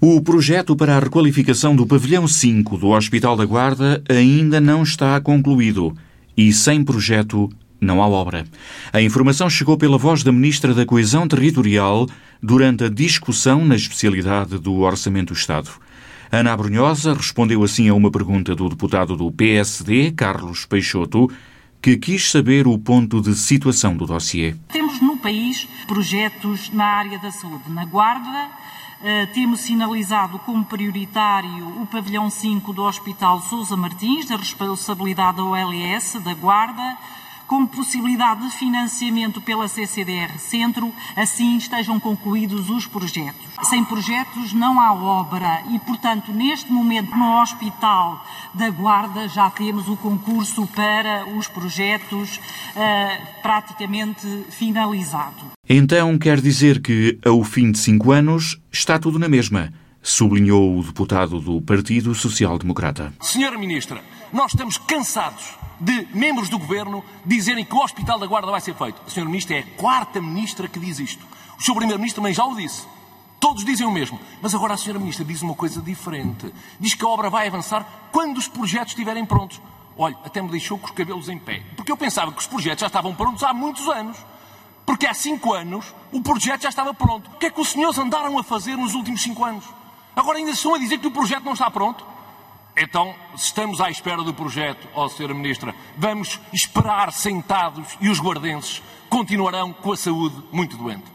O projeto para a requalificação do pavilhão 5 do Hospital da Guarda ainda não está concluído e sem projeto não há obra. A informação chegou pela voz da Ministra da Coesão Territorial durante a discussão na especialidade do Orçamento do Estado. Ana Abrunhosa respondeu assim a uma pergunta do deputado do PSD, Carlos Peixoto, que quis saber o ponto de situação do dossiê. Temos país projetos na área da saúde. Na Guarda, eh, temos sinalizado como prioritário o pavilhão 5 do Hospital Sousa Martins, da responsabilidade da OLS, da Guarda, com possibilidade de financiamento pela CCDR Centro, assim estejam concluídos os projetos. Sem projetos não há obra e, portanto, neste momento no Hospital da Guarda já temos o concurso para os projetos uh, praticamente finalizado. Então quer dizer que, ao fim de cinco anos, está tudo na mesma, sublinhou o deputado do Partido Social Democrata. Senhora Ministra, nós estamos cansados de membros do Governo dizerem que o Hospital da Guarda vai ser feito. A Senhora Ministra é a quarta Ministra que diz isto. O Sr. Primeiro-Ministro também já o disse. Todos dizem o mesmo. Mas agora a Senhora Ministra diz uma coisa diferente. Diz que a obra vai avançar quando os projetos estiverem prontos. Olha, até me deixou com os cabelos em pé. Porque eu pensava que os projetos já estavam prontos há muitos anos. Porque há cinco anos o projeto já estava pronto. O que é que os senhores andaram a fazer nos últimos cinco anos? Agora ainda estão a dizer que o projeto não está pronto? Então, se estamos à espera do projeto, ó Sra. Ministra, vamos esperar sentados e os guardenses continuarão com a saúde muito doente.